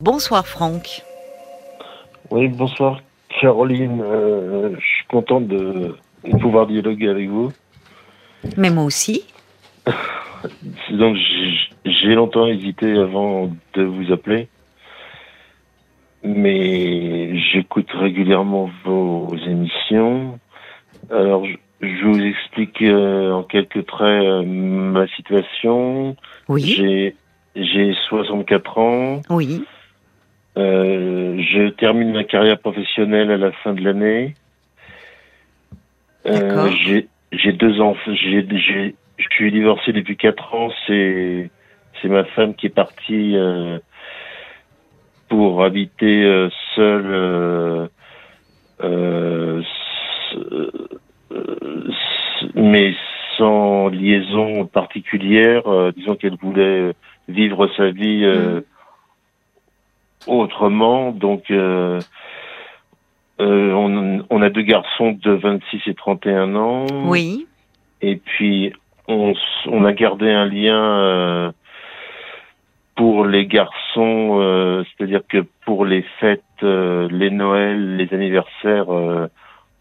Bonsoir Franck. Oui, bonsoir Caroline. Euh, je suis content de, de pouvoir dialoguer avec vous. Mais moi aussi. Donc j'ai longtemps hésité avant de vous appeler, mais j'écoute régulièrement vos émissions. Alors je, vous explique euh, en quelques traits euh, ma situation. Oui, J'ai j'ai 64 ans. oui, je termine ma carrière professionnelle à la fin de l'année. Euh, j'ai deux enfants. Je suis divorcé depuis quatre ans. C'est c'est ma femme qui est partie euh, pour habiter euh, seule, euh, euh, euh, mais sans liaison particulière. Euh, disons qu'elle voulait vivre sa vie euh, autrement. Donc, euh, euh, on, on a deux garçons de 26 et 31 ans. oui, Et puis, on, on a gardé un lien euh, pour les garçons, euh, c'est-à-dire que pour les fêtes, euh, les Noëls, les anniversaires, euh,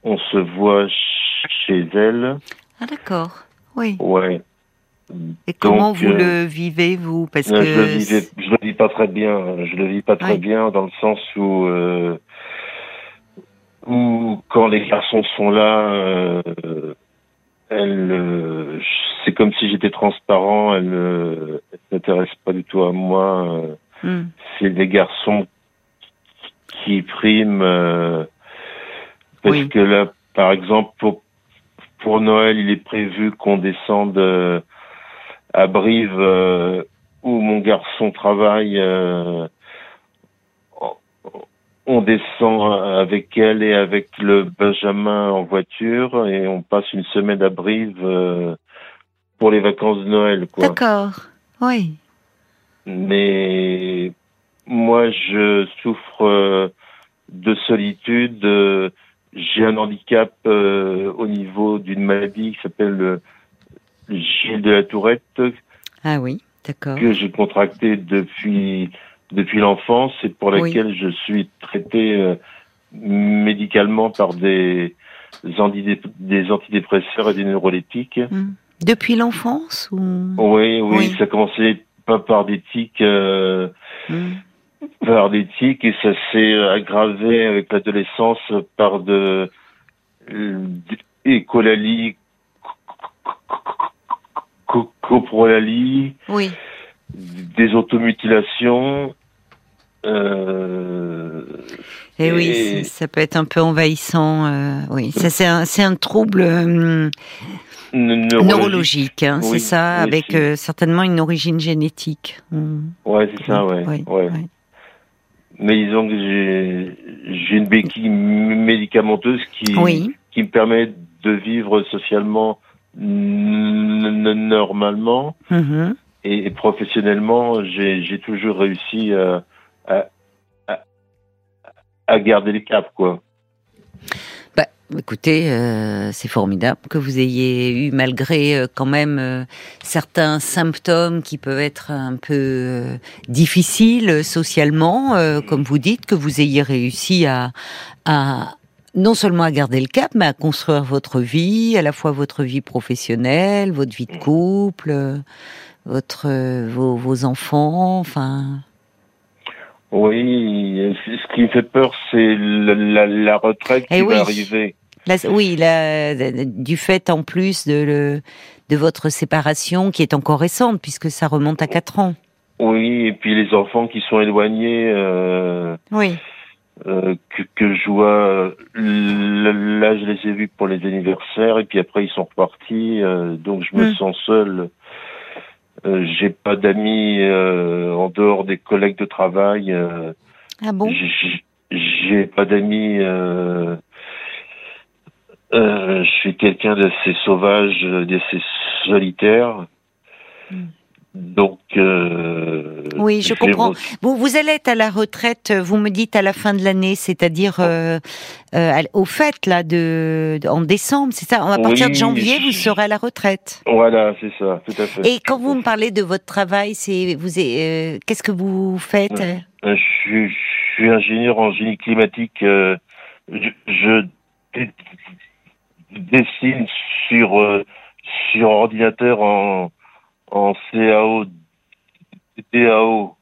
on se voit ch- chez elle. Ah d'accord, oui. Ouais. Et comment Donc, vous euh, le vivez vous? Parce Euh, que je le vivais, je le vis pas très bien. Je le vis pas très Ouais. bien dans le sens où, euh, où quand les garçons sont là, euh, elle, euh, c'est comme si j'étais transparent. Elle, euh, s'intéresse pas du tout à moi. euh, Hmm, c'est des garçons qui priment euh, parce Oui. que là, par exemple, pour pour Noël, il est prévu qu'on descende euh, à Brive euh, où mon garçon travaille. euh, on descend avec elle et avec le Benjamin en voiture et on passe une semaine à Brive euh, pour les vacances de Noël. Quoi. D'accord, oui, Mais moi, je souffre euh, de solitude. J'ai un handicap euh, au niveau d'une maladie qui s'appelle le Gilles de la Tourette ah oui, d'accord. que j'ai contracté depuis depuis l'enfance et pour Oui. laquelle je suis traité euh, médicalement par des des antidépresseurs et des neuroleptiques. Hmm. Depuis l'enfance ou? Oui, oui, Oui. ça a commencé pas par des tics. euh, Hmm, par des tics et ça s'est aggravé avec l'adolescence par de écolalie, coprolalie, Oui, des automutilations. Euh, et oui, Et- ça- ça peut être un peu envahissant. euh, oui, ça c'est un, c'est un trouble hum, neurologique. neurologique, hein, c'est ça, avec euh, certainement une origine génétique. Hmm. Ouais, c'est ça, ouais. Oui, ouais. Mais disons que j'ai j'ai une béquille médicamenteuse qui, Oui. qui me permet de vivre socialement normalement. Mhm. et, et professionnellement, j'ai toujours réussi à, à, à, à garder les caps, quoi. Bah, écoutez, euh, c'est formidable que vous ayez eu, malgré euh, quand même euh, certains symptômes qui peuvent être un peu euh, difficiles euh, socialement, euh, comme vous dites, que vous ayez réussi à, à non seulement à garder le cap, mais à construire votre vie, à la fois votre vie professionnelle, votre vie de couple, euh, votre euh, vos, vos enfants, enfin. Oui, ce qui me fait peur, c'est la, la, la retraite qui Eh oui. va arriver. Oui, du fait en plus de, le, de votre séparation qui est encore récente puisque ça remonte à 4 ans. Oui, et puis les enfants qui sont éloignés, euh, Oui. Euh, que, que je vois, là, là, je les ai vus pour les anniversaires, et puis après ils sont repartis, euh, donc je me Mm. sens seul. Euh, J'ai pas d'amis euh, en dehors des collègues de travail. euh, Ah bon? J'ai- pas d'amis. Euh, euh, je suis quelqu'un d'assez sauvage, euh, d'assez solitaire. Hmm. Donc. Euh, Oui, je comprends. Vous, vous allez être à la retraite, vous me dites à la fin de l'année, c'est-à-dire euh, euh, à- au fait là de, en décembre, c'est ça? À partir de janvier, vous serez à la retraite. Voilà, c'est ça, tout à fait. Et quand vous me parlez de votre travail, c'est vous, euh, qu'est-ce que vous faites? Ouais. je, suis- je suis ingénieur en génie climatique. euh, je, dessine sur euh, sur ordinateur en en CAO, DAO.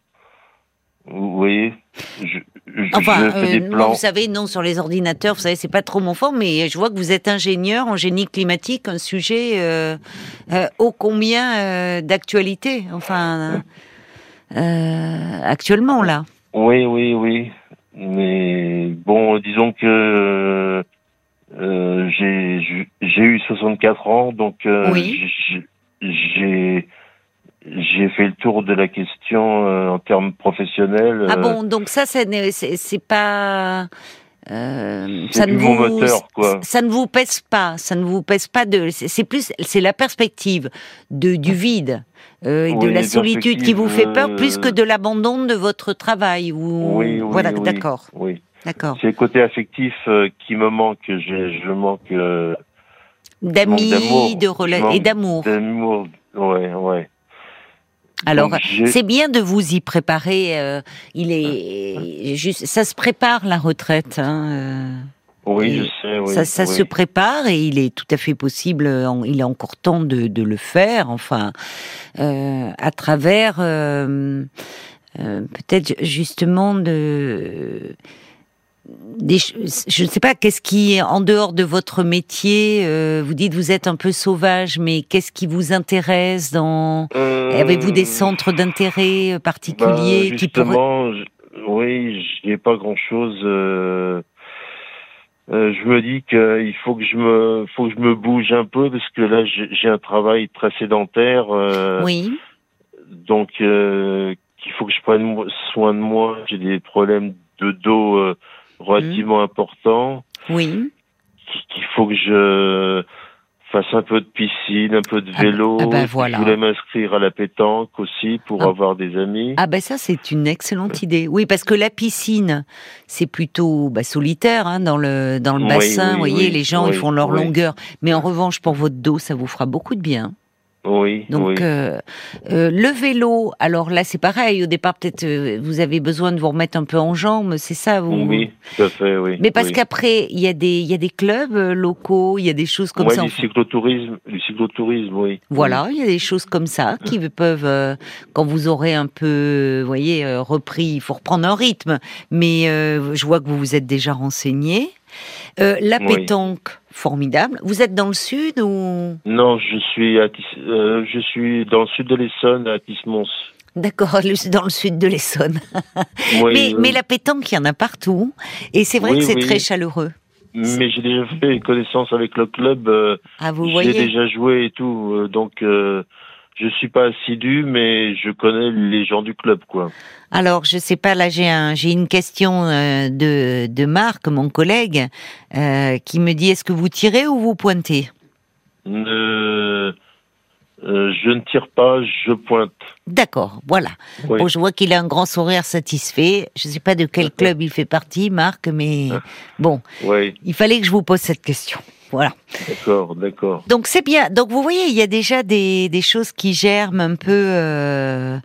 Vous voyez, je, je, Enfin, je fais euh, des vous savez, non, sur les ordinateurs, vous savez, c'est pas trop mon fort, mais je vois que vous êtes ingénieur en génie climatique, un sujet euh, euh, ô combien d'actualité, enfin, actuellement, là. Oui, oui, oui. Mais bon, disons que j'ai eu 64 ans, donc Oui. J'ai- j'ai fait le tour de la question euh, en termes professionnels. Ah euh, bon, donc ça, c'est pas... euh, C'est ça ne vous, moteur, quoi. ça ne vous pèse pas, ça ne vous pèse pas de, c'est plus, c'est la perspective de du vide euh, et de la solitude qui vous fait peur, plus que euh, de l'abandon de votre travail ou Oui, oui, voilà, d'accord, Oui, d'accord. c'est le côté affectif euh, qui me manque. Je, je manque euh, D'amis, de rela- Manque et d'amour. d'amour. Ouais, ouais. Alors, c'est bien de vous y préparer. euh, il est juste, ça se prépare la retraite. Hein, euh. Oui, je sais. Oui, ça, ça oui. se prépare et il est tout à fait possible. il est encore temps de, de le faire. Enfin, euh, à travers peut-être justement de des, je ne sais pas qu'est-ce qui en dehors de votre métier. euh, vous dites vous êtes un peu sauvage, mais qu'est-ce qui vous intéresse dans Euh, Avez-vous des centres d'intérêt euh, particuliers bah, qui pourraient justement, je- oui, j'ai pas grand-chose. euh, je me dis qu'il faut que je me, faut que je me bouge un peu parce que là, j'ai un travail très sédentaire. Oui, donc qu'il faut que je prenne soin de moi. J'ai des problèmes de dos relativement importants. oui. Qu'il faut que je fasse un peu de piscine, un peu de Ah vélo. ah Je voilà. voulais m'inscrire à la pétanque aussi pour Ah. avoir des amis. Ah ben ça c'est une excellente idée. Oui parce que la piscine c'est plutôt bah, solitaire hein, dans le dans le Oui, bassin. oui, vous voyez oui, les gens ils font leur longueur. Mais en revanche pour votre dos ça vous fera beaucoup de bien. Oui, Donc oui. euh, euh, le vélo alors là c'est pareil. Au départ peut-être euh, vous avez besoin de vous remettre un peu en jambes. C'est ça vous. Oui, tout à fait, oui. Mais parce oui. qu'après il y a des il y a des clubs euh, locaux il y a des choses comme Moi, ça. du cyclotourisme, du cyclotourisme, oui. Voilà, il y a des choses comme ça qui peuvent, euh, quand vous aurez un peu, vous voyez, euh, repris, il faut reprendre un rythme. Mais euh, je vois que vous vous êtes déjà renseigné. Euh, la Oui. pétanque, formidable. Vous êtes dans le sud ou? Non, je suis à Tis- euh, je suis dans le sud de l'Essonne, à Tismons. D'accord, dans le sud de l'Essonne. Oui, mais, la pétanque, il y en a partout. Et c'est vrai Oui, que c'est très chaleureux. Mais j'ai déjà fait connaissance avec le club. euh, Ah, vous j'ai voyez déjà joué et tout, donc euh, je suis pas assidu, mais je connais les gens du club, quoi. Alors, je sais pas, là j'ai un, j'ai une question euh, de, de Marc, mon collègue, euh, qui me dit est-ce que vous tirez ou vous pointez? Euh, je ne tire pas, je pointe. D'accord, voilà. Oui. Bon, je vois qu'il a un grand sourire satisfait. Je ne sais pas de quel club il fait partie, Marc, mais bon, Oui, il fallait que je vous pose cette question. Voilà. d'accord, d'accord. Donc c'est bien. Donc vous voyez, il y a déjà des, des choses qui germent un peu euh,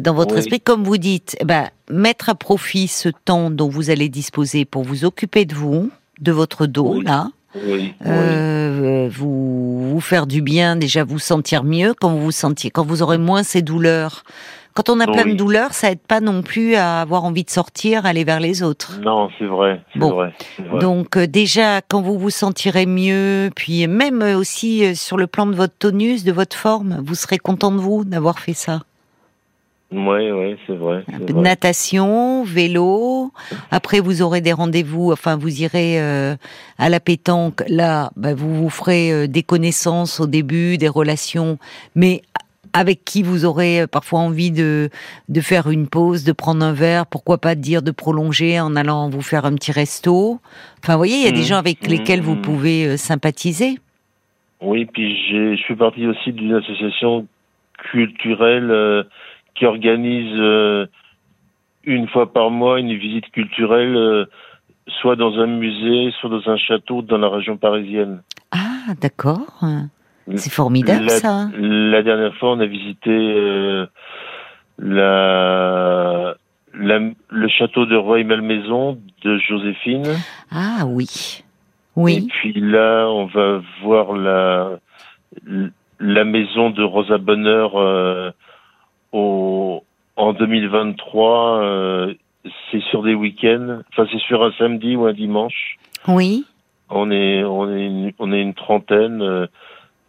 dans votre Oui. esprit, comme vous dites. eh ben, mettre à profit ce temps dont vous allez disposer pour vous occuper de vous, de votre dos Oui. là, Oui, oui. euh, vous vous faire du bien, déjà vous sentir mieux quand vous vous sentiez, quand vous aurez moins ces douleurs. Quand on a plein de douleurs, ça aide pas non plus à avoir envie de sortir, aller vers les autres. Non, c'est vrai, Bon. vrai, vrai. Donc euh, déjà, quand vous vous sentirez mieux, puis même euh, aussi euh, sur le plan de votre tonus, de votre forme, vous serez content de vous d'avoir fait ça. Oui, oui, c'est vrai. Natation, vélo. Après, vous aurez des rendez-vous. Enfin, vous irez euh, à la pétanque. Là, bah, vous vous ferez euh, des connaissances au début, des relations, mais avec qui vous aurez euh, parfois envie de de faire une pause, de prendre un verre. Pourquoi pas dire de prolonger en allant vous faire un petit resto. Enfin, vous voyez, il y a des Mhm. gens avec lesquels vous Mhm. pouvez euh, sympathiser. Oui, puis je fais partie aussi d'une association culturelle euh, qui organise euh, une fois par mois une visite culturelle, euh, soit dans un musée, soit dans un château dans la région parisienne. Ah, d'accord. C'est formidable la, ça. La dernière fois, on a visité euh, la le château de Rueil-Malmaison de Joséphine. Ah oui. Oui. Et puis là, on va voir la, la maison de Rosa Bonheur euh, au, en 2023. Euh, c'est sur des week-ends. Enfin, c'est sur un samedi ou un dimanche. Oui. On est, on est, une, on est une trentaine, euh,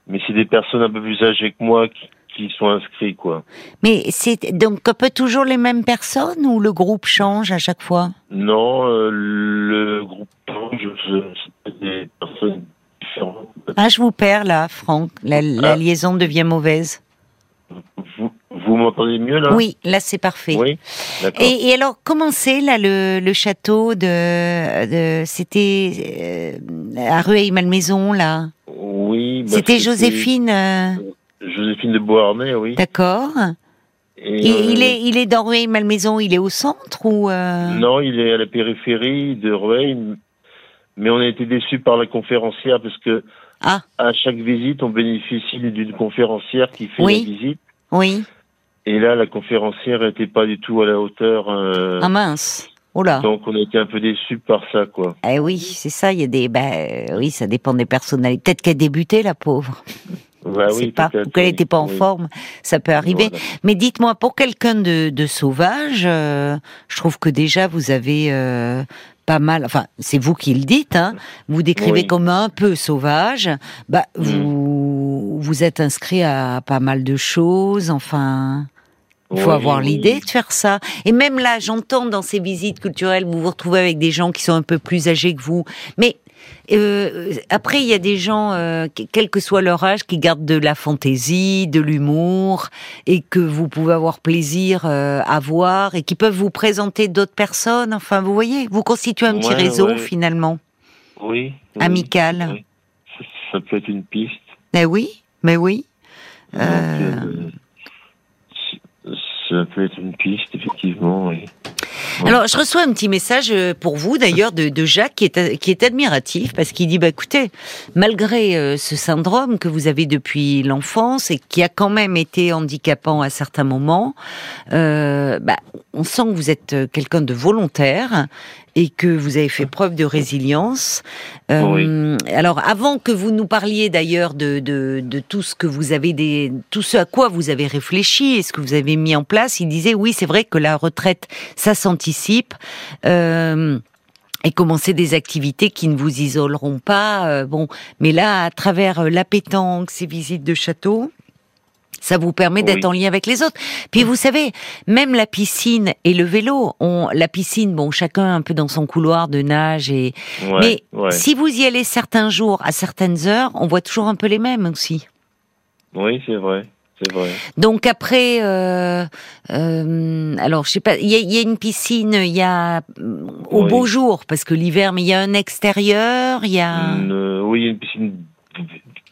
mais c'est des personnes un peu plus âgées que moi qui, qui sont inscrits, quoi. Mais c'est donc un peu toujours les mêmes personnes ou le groupe change à chaque fois? Non, euh, le groupe change, c'est des personnes différentes. Ah, je vous perds là, Franck. La, ah. liaison devient mauvaise. Vous, vous m'entendez mieux là? Oui, là c'est parfait. Oui, et, et, alors, comment c'est là le, le château de, de c'était euh, à Rueil-Malmaison là? Oui. Bah, c'était Joséphine. Euh, Joséphine de Beauharnais, oui. D'accord. Et, il, euh, est, il est dans Rueil-Malmaison, il est au centre ou euh... Non, il est à la périphérie de Rueil, mais on a été déçus par la conférencière parce que ah. à chaque visite, on bénéficie d'une conférencière qui fait oui. la visite. Oui. Et là, la conférencière n'était pas du tout à la hauteur. Euh... Ah mince. Oh. Donc on a été un peu déçus par ça, quoi. Eh oui, c'est ça. Il y a des, ben, oui, ça dépend des personnalités. Peut-être qu'elle débutait, la pauvre. Bah oui, pas, ou qu'elle n'était pas en forme, ça peut arriver. Mais dites-moi, pour quelqu'un de, de, sauvage, euh, je trouve que déjà vous avez euh, pas mal. Enfin, c'est vous qui le dites. Hein, vous décrivez comme un peu sauvage. Bah, mm. vous vous êtes inscrit à pas mal de choses. Enfin. Il faut avoir l'idée de faire ça. Et même là, j'entends dans ces visites culturelles, vous vous retrouvez avec des gens qui sont un peu plus âgés que vous. Mais euh, après, il y a des gens, euh, quel que soit leur âge, qui gardent de la fantaisie, de l'humour, et que vous pouvez avoir plaisir euh, à voir, et qui peuvent vous présenter d'autres personnes. Enfin, vous voyez, vous constituez un petit réseau finalement. Oui. Amical. Ça, peut être une piste. Mais oui, mais oui. Ça peut être une piste, effectivement. Alors, je reçois un petit message euh, pour vous, d'ailleurs, de, de, Jacques, qui est, qui est admiratif, parce qu'il dit, bah, écoutez, malgré euh, ce syndrome que vous avez depuis l'enfance et qui a quand même été handicapant à certains moments, euh, bah, on sent que vous êtes euh, quelqu'un de volontaire et que vous avez fait preuve de résilience. Euh, alors, avant que vous nous parliez d'ailleurs de, de, de, tout ce que vous avez, des, tout ce à quoi vous avez réfléchi et ce que vous avez mis en place, il disait oui, c'est vrai que la retraite, ça s'anticipe. Euh, et commencer des activités qui ne vous isoleront pas. Euh, bon, mais là, à travers la pétanque, ces visites de château, ça vous permet d'être en lien avec les autres. Puis vous savez, même la piscine et le vélo, on, la piscine, bon, chacun un peu dans son couloir de nage et, mais si vous y allez certains jours à certaines heures, on voit toujours un peu les mêmes aussi. Oui, c'est vrai. Vrai. Donc après, euh, euh, alors je sais pas, il y, a, une piscine, il y a au beau jour parce que l'hiver, mais il y a un extérieur, il y a. oui, il y a une piscine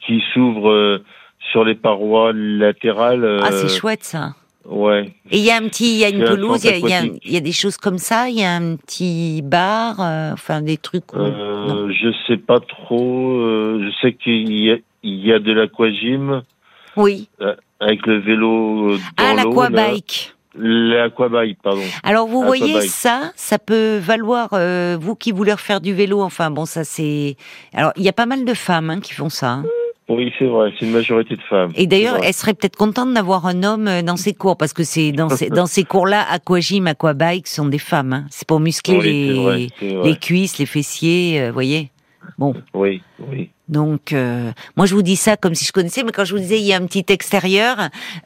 qui s'ouvre euh, sur les parois latérales. Ah, c'est euh, chouette ça. Ouais. Et il y a un petit, il y a une pelouse, il y, y, a des choses comme ça, il y a un petit bar, euh, enfin des trucs. Euh, je sais pas trop. Euh, je sais qu'il y a, il y a de l'aquagym. Oui. avec le vélo dans Ah, l'aquabike. L'aquabike, pardon. Alors vous voyez ça, ça peut valoir vous qui voulez refaire du vélo. Enfin bon, ça c'est. Alors il y a pas mal de femmes hein, qui font ça. Hein. Oui, c'est vrai, c'est une majorité de femmes. Et d'ailleurs, elle serait peut-être contente d'avoir un homme euh, dans ses cours, parce que c'est dans ces, dans ces cours-là, aquagym, aquabike sont des femmes. Hein. C'est pour muscler les, les cuisses, les fessiers, vous euh, voyez. Bon. Oui, oui. Donc, euh, moi, je vous dis ça comme si je connaissais, mais quand je vous disais il y a un petit extérieur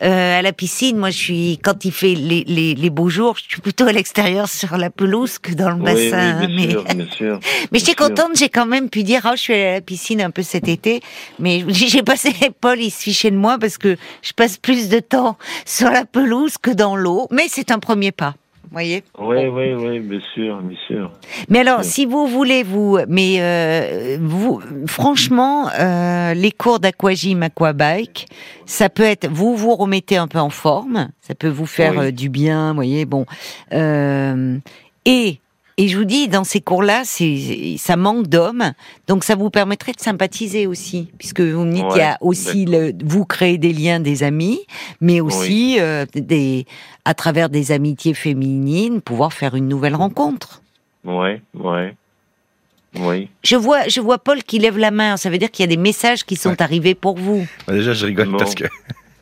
euh, à la piscine, moi, je suis quand il fait les, les, les beaux jours, je suis plutôt à l'extérieur sur la pelouse que dans le bassin. Oui, bien mais sûr, bien sûr, mais j'étais contente, j'ai quand même pu dire, oh, je suis allée à la piscine un peu cet été, mais j'ai passé Paul, il se fichait de moi parce que je passe plus de temps sur la pelouse que dans l'eau, mais c'est un premier pas voyez Oui, oui, oui, bien sûr, bien sûr. Mais alors, si vous voulez, vous, mais euh, vous, franchement, euh, les cours d'aquagym, aquabike, ça peut être, vous vous remettez un peu en forme, ça peut vous faire euh, du bien, voyez, bon. et Et je vous dis, dans ces cours-là, ça manque d'hommes, donc ça vous permettrait de sympathiser aussi, puisque vous me dites qu'il y a aussi le, vous créez des liens, des amis, mais aussi euh, des à travers des amitiés féminines, pouvoir faire une nouvelle rencontre. Ouais, ouais. Oui. Je vois, je vois Paul qui lève la main. Ça veut dire qu'il y a des messages qui sont Ouais. arrivés pour vous. Bah, déjà, je rigole Bon. parce que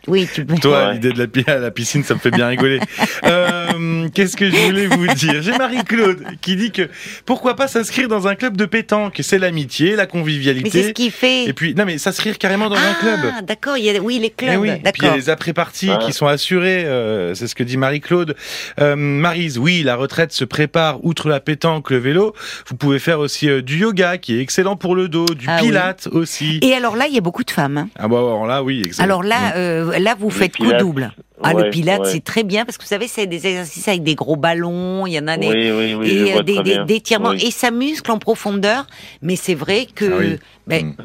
Oui, tu peux. toi, Ouais. l'idée de la, piscine, ça me fait bien rigoler. Euh, Qu'est-ce que je voulais vous dire? J'ai Marie-Claude qui dit que pourquoi pas s'inscrire dans un club de pétanque? C'est l'amitié, la Mais c'est ce convivialité. qu'il fait. Et puis, non, mais s'inscrire carrément dans un club. Ah, d'accord. Il y a, oui, les Eh clubs. oui, puis il y a D'accord. les après-parties Ah. qui sont assurées, euh, c'est ce que dit Marie-Claude. Euh, Marise, oui, la retraite se prépare, outre la pétanque, le vélo, vous pouvez faire aussi euh, du yoga qui est excellent pour le dos, du Ah oui. pilate aussi. Et alors là, il y a beaucoup de femmes. hein. Ah bah alors là, oui, excellent. Alors là, euh, là, vous Le faites coup double. Ah, le pilate, ouais. c'est très bien parce que vous savez, c'est des exercices avec des gros ballons. Il y en a des, Oui, oui, oui, je et euh, des, étirements Oui. et ça muscle en profondeur. Mais c'est vrai que, Ah oui. ben, Mm.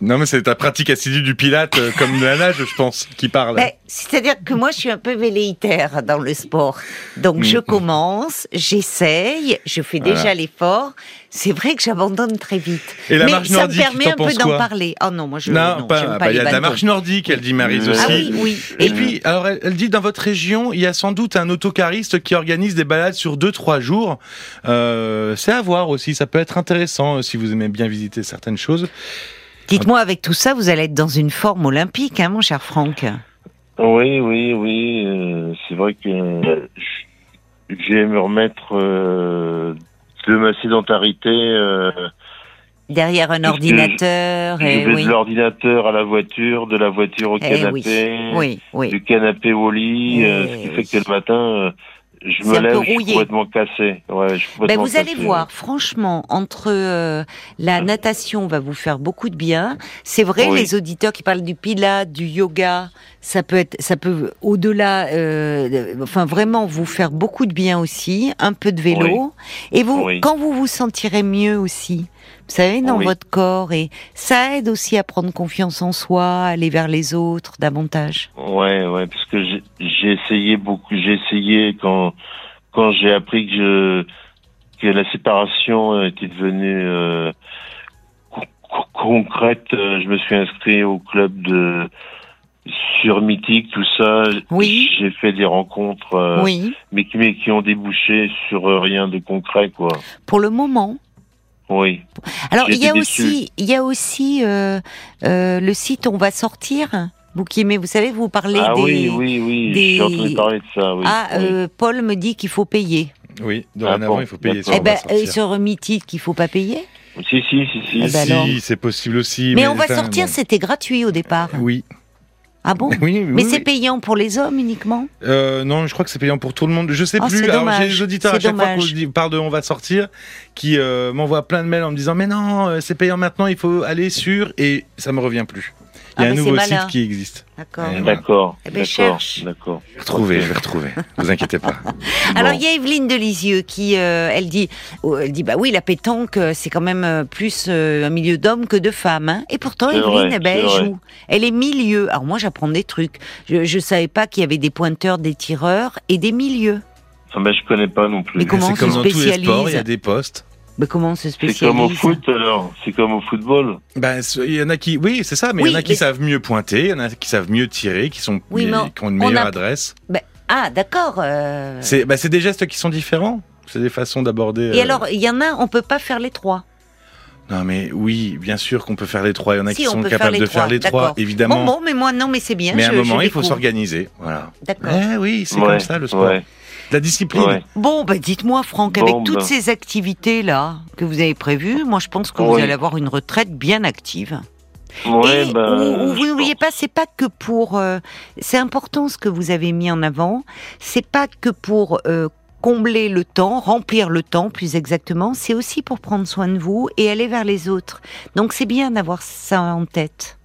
Non mais c'est ta pratique assidue du pilate euh, comme de la nage, je pense, qui parle. ben, c'est-à-dire que moi, je suis un peu velléitaire dans le sport. Donc, Mm. je commence, j'essaye, je fais Voilà. déjà l'effort. C'est vrai que j'abandonne très vite. Et la Mais marche ça me permet un peu d'en parler. Oh non, moi, je non, non, pas. bah, pas Il y a de la marche nordique, elle dit Marise Ah aussi. Ah oui, oui. Et Et puis, alors, elle, elle dit dans votre région, il y a sans doute un autocariste qui organise des balades sur 2-3 jours. Euh, c'est à voir aussi, ça peut être intéressant euh, si vous aimez bien visiter certaines choses. Dites-moi, avec tout ça, vous allez être dans une forme olympique, hein, mon cher Franck Oui, oui, oui. euh, c'est vrai que euh, vais me remettre euh, de ma sédentarité. Euh, Derrière un ordinateur, je et vais oui. de l'ordinateur à la voiture, de la voiture au Eh canapé, Oui, oui. du canapé au lit, Eh ce qui fait que le matin, je me lève, je suis complètement cassé. Ouais, je suis Ben, vous allez voir, franchement, entre euh, la natation va vous faire beaucoup de bien. C'est vrai, Oui. les auditeurs qui parlent du pilate, du yoga, ça peut être, ça peut au-delà, euh, enfin vraiment vous faire beaucoup de bien aussi. Un peu de vélo, et vous, Oui. quand vous vous sentirez mieux aussi, savez, dans Oui. votre corps, et ça aide aussi à prendre confiance en soi, à aller vers les autres davantage. Ouais, ouais, parce que j'ai- essayé beaucoup. J'ai essayé quand quand j'ai appris que je que la séparation était devenue euh, co- co- concrète. euh, Je me suis inscrit au club de sur Mythique, tout ça. Oui. J'ai fait des rencontres, euh, oui, mais qui mais qui ont débouché sur euh, rien de concret, quoi. pour le moment. Oui. Alors il y a aussi, il y a aussi euh, euh, le site On va sortir. Vous qui aimez, vous savez, vous parlez ah des. oui, oui, oui. des- J'ai entendu parler de ça. Oui. Ah, oui. euh, Paul me dit qu'il faut payer. Oui, dorénavant, bon, il faut payer sur Eh On va ben, euh, sur Mythique, qu'il faut pas payer? Si, si, si, si. Eh ben si, c'est possible aussi. Mais, on va sortir, bon. c'était gratuit au départ. Oui. Ah bon Oui, oui, Mais oui. c'est payant pour les hommes uniquement. Euh, non, je crois que c'est payant pour tout le monde. Je sais Oh, plus. Alors, j'ai des auditeurs à chaque fois dommage. qu'on dit- parle de On va sortir, qui euh, m'envoient plein de mails en me disant mais non, euh, c'est payant maintenant, il faut aller sur et ça me revient plus. Il y a Ah, un nouveau site qui existe. D'accord. Eh, D'accord. Eh ben, cherche. D'accord. Je vais retrouver, je vais retrouver. Vous inquiétez pas. Alors Bon. il y a Evelyne de Lisieux qui, euh, elle dit, oh, elle dit bah oui la pétanque euh, c'est quand même euh, plus euh, un milieu d'hommes que de femmes. hein. Et pourtant Evelyne, vrai, eh ben, elle vrai. joue. Elle est milieu. Alors moi j'apprends des trucs. Je, je savais pas qu'il y avait des pointeurs, des tireurs et des milieux. Ah ben, je connais pas non plus. Mais comment on C'est comme se dans tous les spécialise sports, il y a des postes. Mais comment on se C'est spécialise comme au foot alors. C'est comme au football. Ben, il y en a qui, oui, c'est ça, mais il y en a qui mais- savent mieux pointer, il y en a qui savent mieux tirer, qui sont, Oui, mais qui ont une on meilleure a- adresse. Ben, Ah d'accord. euh. C'est, ben, c'est des gestes qui sont différents. C'est des façons d'aborder. Et euh, alors il y en a, on peut pas faire les trois. Non, mais oui, bien sûr qu'on peut faire les trois. Il y en a Si, qui on sont capables les de trois, faire les trois, évidemment. Bon bon, mais moi non, mais c'est bien. mais à je- un moment, il faut s'organiser. Voilà. D'accord. Eh oui, c'est Ouais, comme ça le sport. Ouais. La discipline. Ouais. Bon, bah dites-moi, Franck, Bon, avec toutes ben. ces activités-là que vous avez prévues, moi je pense que vous allez avoir une retraite bien active. Ouais, Et ben, où- où vous n'oubliez pas, c'est pas que pour. euh, c'est important ce que vous avez mis en avant. C'est pas que pour euh, combler le temps, remplir le temps, plus exactement. C'est aussi pour prendre soin de vous et aller vers les autres. Donc c'est bien d'avoir ça en tête.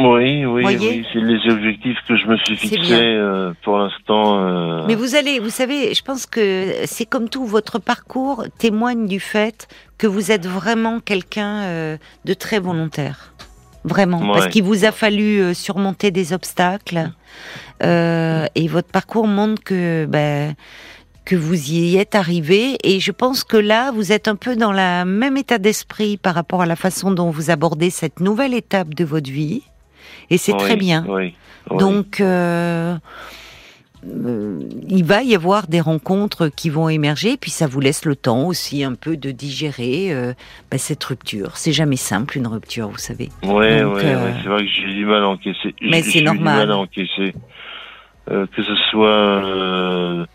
Oui, oui, oui. C'est les objectifs que je me suis fixés euh, pour l'instant. euh, Mais vous allez, vous savez, je pense que c'est comme tout, votre parcours témoigne du fait que vous êtes vraiment quelqu'un euh, de très volontaire. Vraiment. Ouais. Parce qu'il vous a fallu surmonter des obstacles. Et votre parcours montre que, ben, que vous y êtes arrivé et je pense que là, vous êtes un peu dans le même état d'esprit par rapport à la façon dont vous abordez cette nouvelle étape de votre vie. Et c'est Oui, très bien. Oui. oui. Donc, euh, euh, il va y avoir des rencontres qui vont émerger, puis ça vous laisse le temps aussi un peu de digérer euh, bah, cette rupture. C'est jamais simple une rupture, vous savez. Ouais, euh, ouais, c'est vrai que j'ai du mal à encaisser. Mais c'est normal. du mal à encaisser. Que ce soit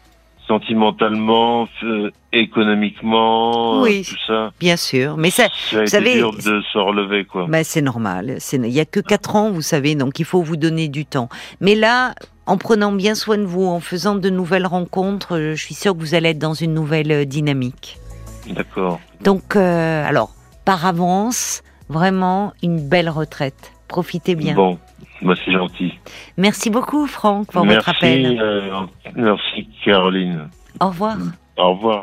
sentimentalement, euh, économiquement, euh, Oui. tout ça. Bien sûr, mais ça, Ça a été savez, dur de se relever, quoi. bah, c'est normal. Il y a que quatre ans, vous savez, donc il faut vous donner du temps. Mais là, en prenant bien soin de vous, en faisant de nouvelles rencontres, euh, je suis sûre que vous allez être dans une nouvelle dynamique. D'accord. Donc, euh, alors, par avance, vraiment une belle retraite. Profitez bien. Bon, bah, c'est gentil. Merci beaucoup, Franck, pour merci, votre appel. euh, merci, Caroline. Au revoir. Au revoir.